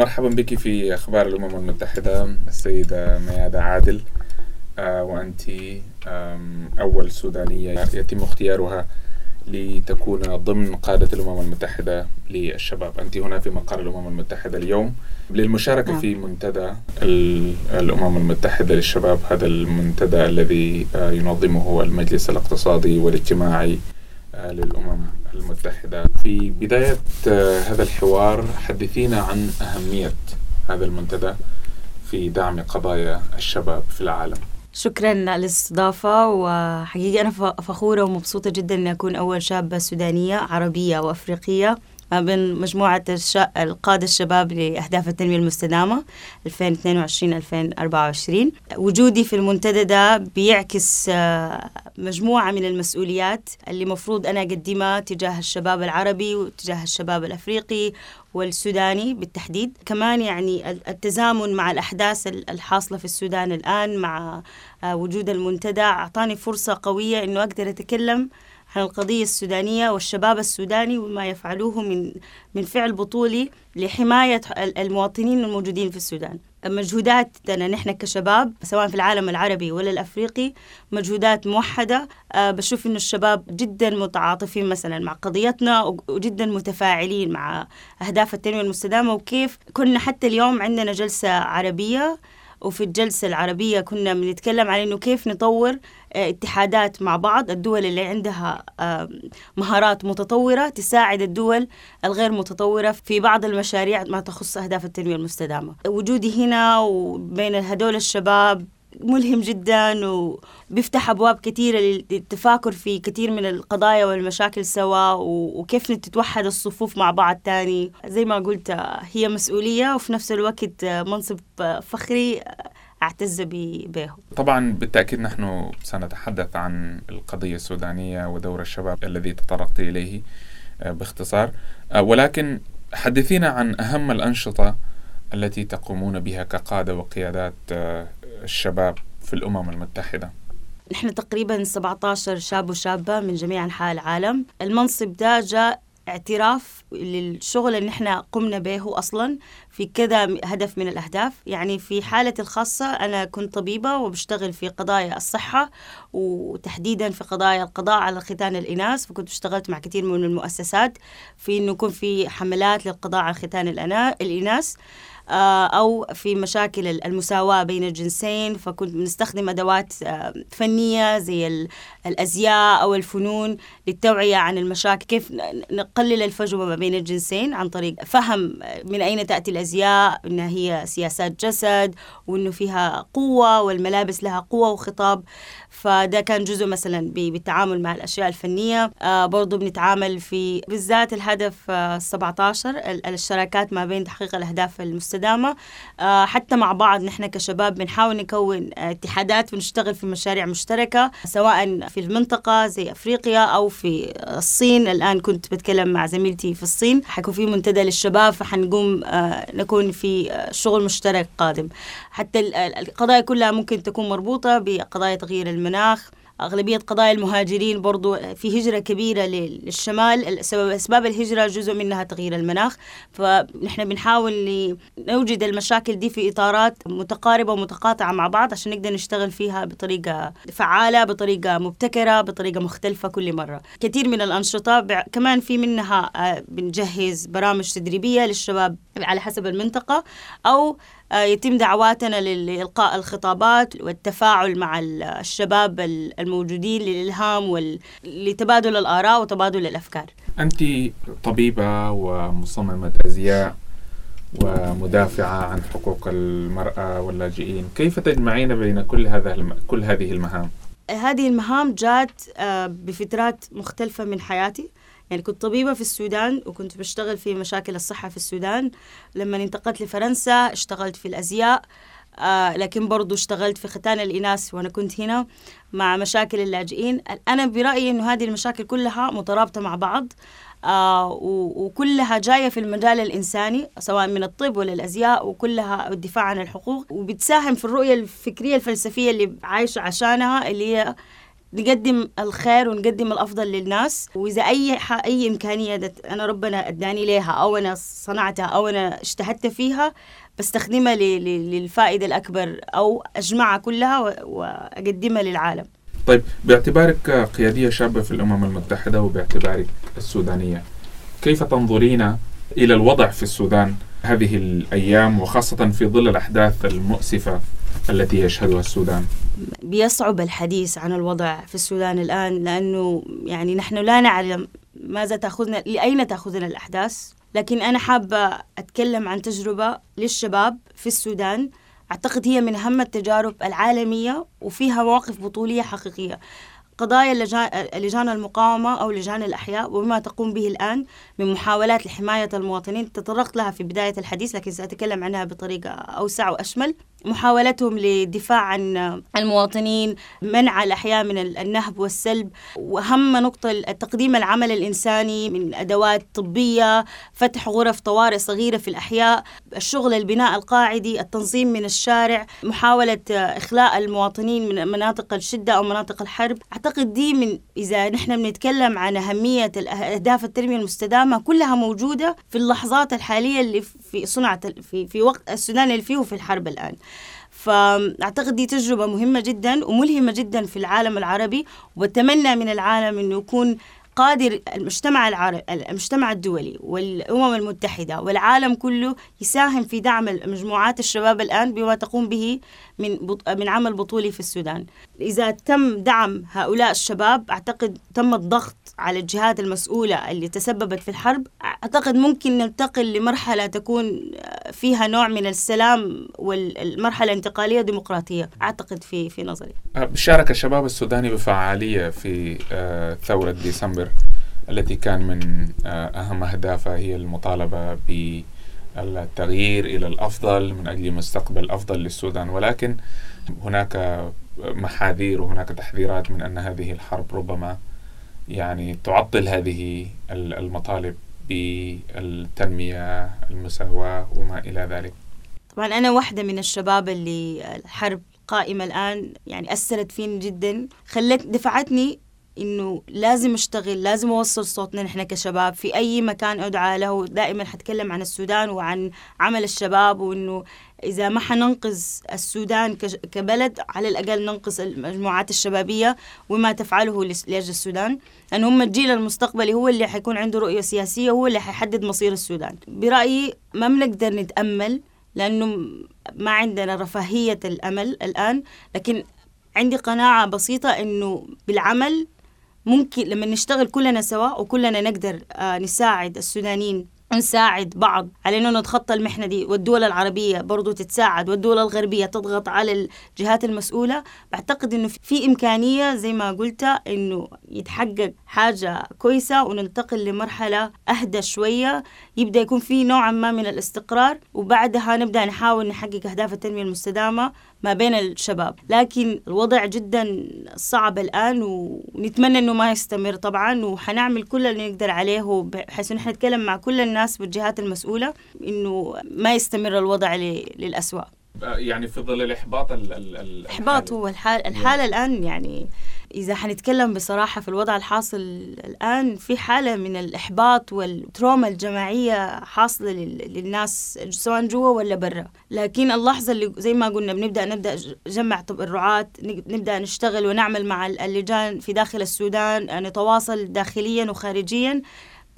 مرحبا بك في أخبار الأمم المتحدة السيدة ميادة عادل آه، وأنت أول سودانية يتم اختيارها لتكون ضمن قادة الأمم المتحدة للشباب أنت هنا في مقر الأمم المتحدة اليوم للمشاركة نعم. في منتدى الأمم المتحدة للشباب هذا المنتدى الذي آه، ينظمه المجلس الاقتصادي والاجتماعي للأمم المتحدة. في بداية آه، هذا الحوار حدثينا عن أهمية هذا المنتدى في دعم قضايا الشباب في العالم. شكرا على الاستضافة وحقيقة أنا فخورة ومبسوطة جدا أن أكون أول شابة سودانية عربية وأفريقية. بين مجموعة القادة الشباب لأهداف التنمية المستدامة 2022-2024 وجودي في المنتدى ده بيعكس آه، مجموعة من المسؤوليات اللي مفروض أنا أقدمها تجاه الشباب العربي وتجاه الشباب الأفريقي والسوداني بالتحديد. كمان يعني التزامن مع الأحداث الحاصلة في السودان الآن مع آه، وجود المنتدى أعطاني فرصة قوية أنه أقدر أتكلم عن القضية السودانية والشباب السوداني وما يفعلوه من من فعل بطولي لحماية المواطنين الموجودين في السودان. مجهوداتنا نحن كشباب سواء في العالم العربي ولا الأفريقي مجهودات موحدة أه بشوف إنه الشباب جدا متعاطفين مثلا مع قضيتنا وجدا متفاعلين مع أهداف التنمية المستدامة وكيف كنا حتى اليوم عندنا جلسة عربية وفي الجلسة العربية كنا بنتكلم عن إنه كيف نطور آه، اتحادات مع بعض. الدول اللي عندها مهارات متطورة تساعد الدول الغير متطورة في بعض المشاريع ما تخص أهداف التنمية المستدامة. وجودي هنا وبين هدول الشباب ملهم جدا وبيفتح أبواب كثيره للتفاكر في كثير من القضايا والمشاكل سوا وكيف تتوحد الصفوف مع بعض تاني. زي ما قلت هي مسؤولية وفي نفس الوقت منصب فخري أعتز به طبعا بالتأكيد نحن سنتحدث عن القضية السودانية ودور الشباب الذي تطرقت إليه آه، باختصار. آه، ولكن حدثينا عن أهم الأنشطة التي تقومون بها كقادة وقيادات آه، الشباب في الأمم المتحدة. نحن تقريبا 17 شاب وشابة من جميع أنحاء العالم. المنصب ده جاء اعتراف للشغل اللي إحنا قمنا به أصلا في كذا هدف من الأهداف. يعني في حالتي الخاصة أنا كنت طبيبة وبشتغل في قضايا الصحة وتحديدا في قضايا القضاء على ختان الإناث فكنت اشتغلت مع كثير من المؤسسات في إنه يكون في حملات للقضاء على ختان الإناث. آه، أو في مشاكل المساواة بين الجنسين فكنت بنستخدم أدوات آه، فنية زي الأزياء أو الفنون للتوعية عن المشاكل كيف نقلل الفجوة ما بين الجنسين عن طريق فهم من أين تأتي الأزياء إنها هي سياسات جسد وإنه فيها قوة والملابس لها قوة وخطاب. فده كان جزء مثلا بالتعامل مع الأشياء الفنية. آه برضو بنتعامل في بالذات الهدف آه 17 الشراكات ما بين تحقيق الأهداف المستدامة آه حتى مع بعض نحن كشباب بنحاول نكون اتحادات ونشتغل في مشاريع مشتركة سواء في المنطقة زي أفريقيا أو في الصين. الآن كنت بتكلم مع زميلتي في الصين. حيكون في منتدى للشباب فحنقوم آه نكون في شغل مشترك قادم. حتى القضايا كلها ممكن تكون مربوطة بقضايا تغيير المناخ. أغلبية قضايا المهاجرين برضو في هجرة كبيرة للشمال. سبب أسباب الهجرة جزء منها تغيير المناخ. فنحن بنحاول نوجد المشاكل دي في إطارات متقاربة ومتقاطعة مع بعض عشان نقدر نشتغل فيها بطريقة فعالة بطريقة مبتكرة بطريقة مختلفة كل مرة. كثير من الأنشطة كمان في منها آه، بنجهز برامج تدريبية للشباب على حسب المنطقة أو يتم دعواتنا لإلقاء الخطابات والتفاعل مع الشباب الموجودين للإلهام ولتبادل الآراء وتبادل الأفكار. أنت طبيبة ومصممة أزياء ومدافعة عن حقوق المرأة واللاجئين. كيف تجمعين بين كل هذا الم... كل هذه المهام؟ هذه المهام جات آه، بفترات مختلفة من حياتي. يعني كنت طبيبة في السودان وكنت بشتغل في مشاكل الصحة في السودان. لما انتقلت لفرنسا اشتغلت في الأزياء آه لكن برضو اشتغلت في ختان الإناث وأنا كنت هنا مع مشاكل اللاجئين. أنا برأيي أنه هذه المشاكل كلها مترابطة مع بعض آه وكلها جاية في المجال الإنساني سواء من الطب ولا الأزياء وكلها الدفاع عن الحقوق. وبتساهم في الرؤية الفكرية الفلسفية اللي عايشة عشانها اللي هي نقدم الخير ونقدم الأفضل للناس. وإذا أي أي إمكانية أنا ربنا أداني ليها أو أنا صنعتها أو أنا اجتهدت فيها بستخدمها للفائدة الأكبر أو أجمعها كلها وأقدمها للعالم. طيب باعتبارك قيادية شابة في الأمم المتحدة وباعتبارك السودانية كيف تنظرين إلى الوضع في السودان هذه الأيام وخاصة في ظل الأحداث المؤسفة؟ التي يشهدها السودان. بيصعب الحديث عن الوضع في السودان الآن لأنه يعني نحن لا نعلم ماذا تأخذنا لأين تأخذنا الأحداث. لكن أنا حابة أتكلم عن تجربة للشباب في السودان. أعتقد هي من أهم التجارب العالمية وفيها مواقف بطولية حقيقية. قضايا لجان المقاومة أو لجان الأحياء وما تقوم به الآن من محاولات لحماية المواطنين تطرقت لها في بداية الحديث لكن سأتكلم عنها بطريقة أوسع وأشمل. محاولتهم للدفاع عن المواطنين منع الأحياء من النهب والسلب. وأهم نقطة تقديم العمل الإنساني من أدوات طبية فتح غرف طوارئ صغيرة في الأحياء الشغل البناء القاعدي التنظيم من الشارع محاولة إخلاء المواطنين من مناطق الشدة أو مناطق الحرب. أعتقد دي من إذا نحن بنتكلم عن أهمية أهداف التنمية المستدامة كلها موجودة في اللحظات الحالية اللي في صنع في في وقت السودان اللي فيه في الحرب الآن. فأعتقد دي تجربة مهمة جدا وملهمة جدا في العالم العربي وبتمنى من العالم أنه يكون قادر المجتمع العربي المجتمع الدولي والأمم المتحدة والعالم كله يساهم في دعم مجموعات الشباب الآن بما تقوم به من من عمل بطولي في السودان. إذا تم دعم هؤلاء الشباب أعتقد تم الضغط على الجهات المسؤولة اللي تسببت في الحرب، أعتقد ممكن ننتقل لمرحلة تكون فيها نوع من السلام والمرحلة الانتقالية ديمقراطيه، أعتقد في في نظري. شارك الشباب السوداني بفعالية في آه، ثورة ديسمبر التي كان من آه، أهم أهدافها هي المطالبة بالتغيير إلى الأفضل من أجل مستقبل أفضل للسودان. ولكن هناك محاذير وهناك تحذيرات من أن هذه الحرب ربما يعني تعطل هذه المطالب بالتنمية المساواة وما إلى ذلك. طبعا أنا واحدة من الشباب اللي الحرب قائمة الآن يعني أثرت فيني جدا خلت دفعتني إنه لازم أشتغل لازم أوصل صوتنا نحن كشباب. في أي مكان أدعى له دائما حتكلم عن السودان وعن عمل الشباب وإنه إذا ما حننقذ السودان كبلد على الأقل ننقذ المجموعات الشبابية وما تفعله لأجل السودان. لأن هم الجيل المستقبلي هو اللي حيكون عنده رؤية سياسية هو اللي حيحدد مصير السودان. برأيي ما بنقدر نتأمل لأنه ما عندنا رفاهية الأمل الآن. لكن عندي قناعة بسيطة إنه بالعمل ممكن لما نشتغل كلنا سوا وكلنا نقدر آه، نساعد السودانيين نساعد بعض على إنه نتخطى المحنة دي. والدول العربية برضو تتساعد والدول الغربية تضغط على الجهات المسؤولة. بعتقد إنه في إمكانية زي ما قلت إنه يتحقق حاجة كويسة وننتقل لمرحلة أهدى شوية. يبدأ يكون في نوعا ما من الاستقرار وبعدها نبدأ نحاول نحقق اهداف التنمية المستدامة. ما بين الشباب. لكن الوضع جدا صعب الآن ونتمنى أنه ما يستمر طبعا وحنعمل كل اللي نقدر عليه بحيث نحن نتكلم مع كل الناس والجهات المسؤولة أنه ما يستمر الوضع للأسوأ يعني في ظل الإحباط الإحباط هو الحال الحالة الآن يعني إذا حنتكلم بصراحة في الوضع الحاصل الآن في حالة من الإحباط والتروما الجماعية حاصلة للناس سواء جوا ولا برا. لكن اللحظة اللي زي ما قلنا بنبدأ نبدأ جمع تبرعات نبدأ نشتغل ونعمل مع اللجان في داخل السودان نتواصل داخليا وخارجيا.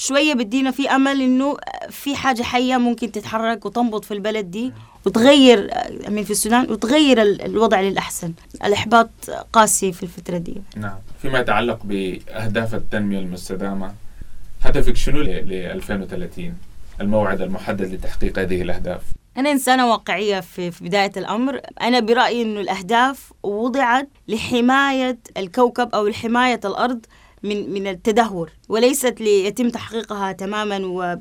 شوية بدينا في أمل إنه في حاجة حية ممكن تتحرك وتنبض في البلد دي وتغير من في السودان وتغير الوضع للأحسن. الإحباط قاسي في الفترة دي. نعم. فيما يتعلق بأهداف التنمية المستدامة هدفك شنو ل 2030 الموعد المحدد لتحقيق هذه الأهداف. أنا إنسانة واقعية في, في بداية الأمر. أنا برأيي أنه الأهداف وضعت لحماية الكوكب أو لحماية الأرض من من التدهور وليست ليتم تحقيقها تماما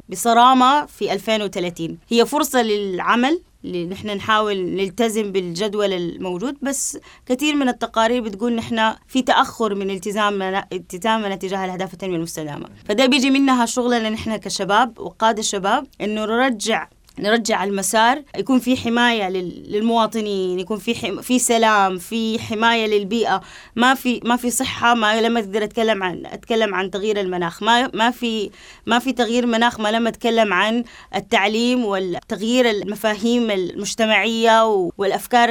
وبصرامة في 2030 هي فرصة للعمل نحن نحاول نلتزم بالجدول الموجود بس كثير من التقارير بتقول نحن في تأخر من التزامنا التزامنا تجاه الأهداف التنمية المستدامة. فده بيجي منها شغلنا نحن كشباب وقادة الشباب إنه نرجع نرجع المسار يكون في حماية للمواطنين يكون في في سلام في حماية للبيئة. ما في ما في صحة ما لما أقدر أتكلم عن أتكلم عن تغيير المناخ. ما ما في ما في تغيير مناخ ما لما أتكلم عن التعليم والتغيير المفاهيم المجتمعية والأفكار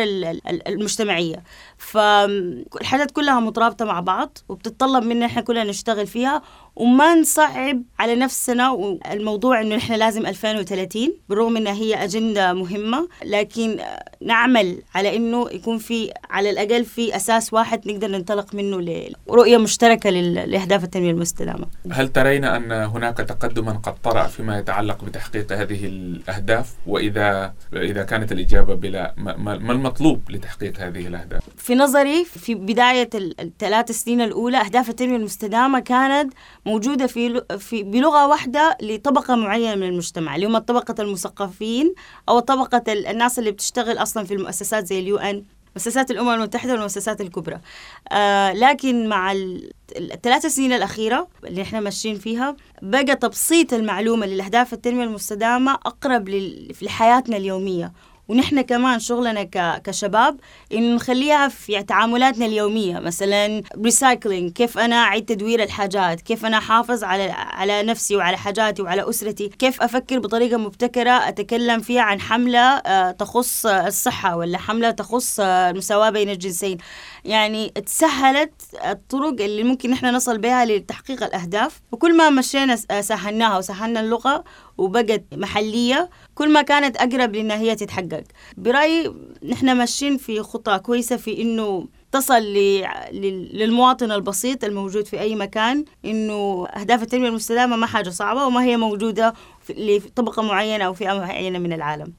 المجتمعية. فالحاجات كلها مترابطة مع بعض وبتتطلب منا إحنا كلنا نشتغل فيها وما نصعب على نفسنا الموضوع إنه إحنا لازم 2030 بالرغم إنها هي أجندة مهمة لكن نعمل على إنه يكون في على الأقل في أساس واحد نقدر ننطلق منه لرؤيه مشتركة لأهداف التنمية المستدامة. هل ترين أن هناك تقدما قد طرأ فيما يتعلق بتحقيق هذه الأهداف واذا إذا كانت الإجابة بلا ما المطلوب لتحقيق هذه الأهداف؟ في نظري في بداية الثلاث سنين الأولى أهداف التنمية المستدامة كانت موجودة في, في بلغة واحدة لطبقة معينة من المجتمع اللي هم طبقة المثقفين أو طبقة الناس اللي بتشتغل أصلا في المؤسسات زي اليو أن مؤسسات الأمم المتحدة والمؤسسات الكبرى. آه لكن مع الثلاث سنين الأخيرة اللي إحنا ماشيين فيها بقى تبسيط المعلومة للأهداف التنمية المستدامة أقرب لحياتنا اليومية. ونحن كمان شغلنا كشباب انه نخليها في تعاملاتنا اليومية. مثلا ريسايكلينج كيف أنا أعيد تدوير الحاجات؟ كيف أنا أحافظ على على نفسي وعلى حاجاتي وعلى أسرتي؟ كيف أفكر بطريقة مبتكرة؟ أتكلم فيها عن حملة آه، تخص الصحة ولا حملة تخص المساواه بين الجنسين. يعني تسهلت الطرق اللي ممكن نحن نصل بها لتحقيق الأهداف. وكل ما مشينا سهلناها وسهلنا اللغة وبقت محلية. كل ما كانت أقرب لأنها هي تتحقق. برأيي نحن ماشيين في خطة كويسة في إنه تصل للمواطن البسيط الموجود في أي مكان إنه أهداف التنمية المستدامة ما حاجة صعبة وما هي موجودة لطبقة معينة أو فئة معينة من العالم.